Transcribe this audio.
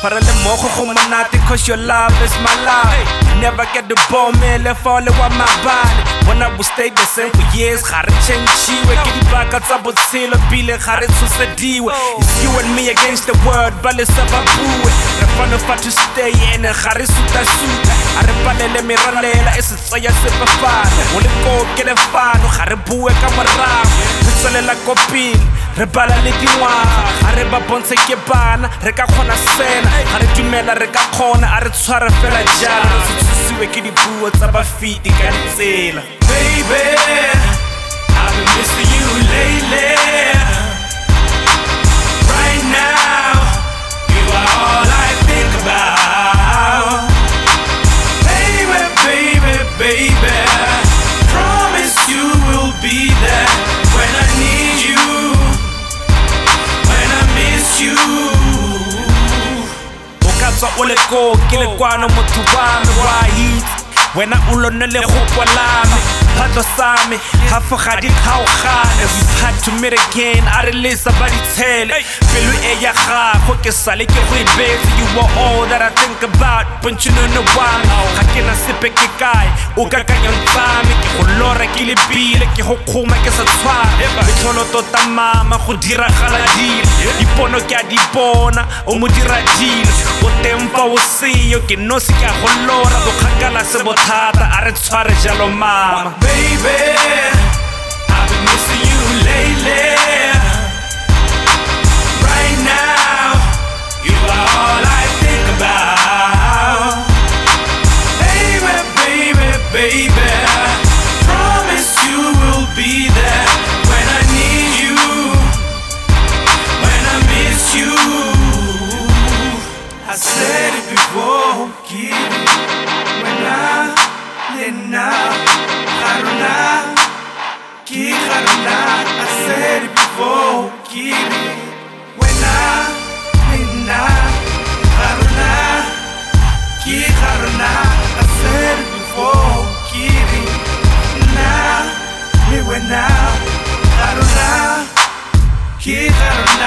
Para go monate cause your love is my life. Never get the ball man le fall wa my body. When I will stay the same for years ga re change-iwe ke dibaka tsa botshelo pele ga re tshosediwe It's you and me against the world ba le sa ba bue Re fana fa to stay in ga re suta-suta A re palele meralela e se tsaya sefafane O le ko ke lefano ga re bue ka morago Re tswelela ko pele re le dingwaga ga re ba bontshe ke bana re ka kgona sena. Ga re dumela re ka kgona a re tshware fela jalo. Re se thusiwe ke dipuo tsa bafiti ka ditsela you. O ka tswa o le ko ke le kwano motho wa me wa hit wena o lone le gopo la me phatlo sa me gafo ga di kgaogane had to meet again a re lesa ba ditshele pelo e ya gago ke sale ke go ebetse you were all that I think about pontšhinono wa me ga ke na sepe ke kae? O kakanyong tsa me ke go lora ke lebile ke go kgoma ke sa tshware letlholo tota mama go diragala dilo. Dipono ke a di o mo dira dilo. O teng o seyo ke nosi ke a go lora. Bokgakala se bothata a re tshware jalo mama. Baby haruna ki haruna I said it before kid when I lena haruna ki haruna I said it before kid na me when I haruna ki haruna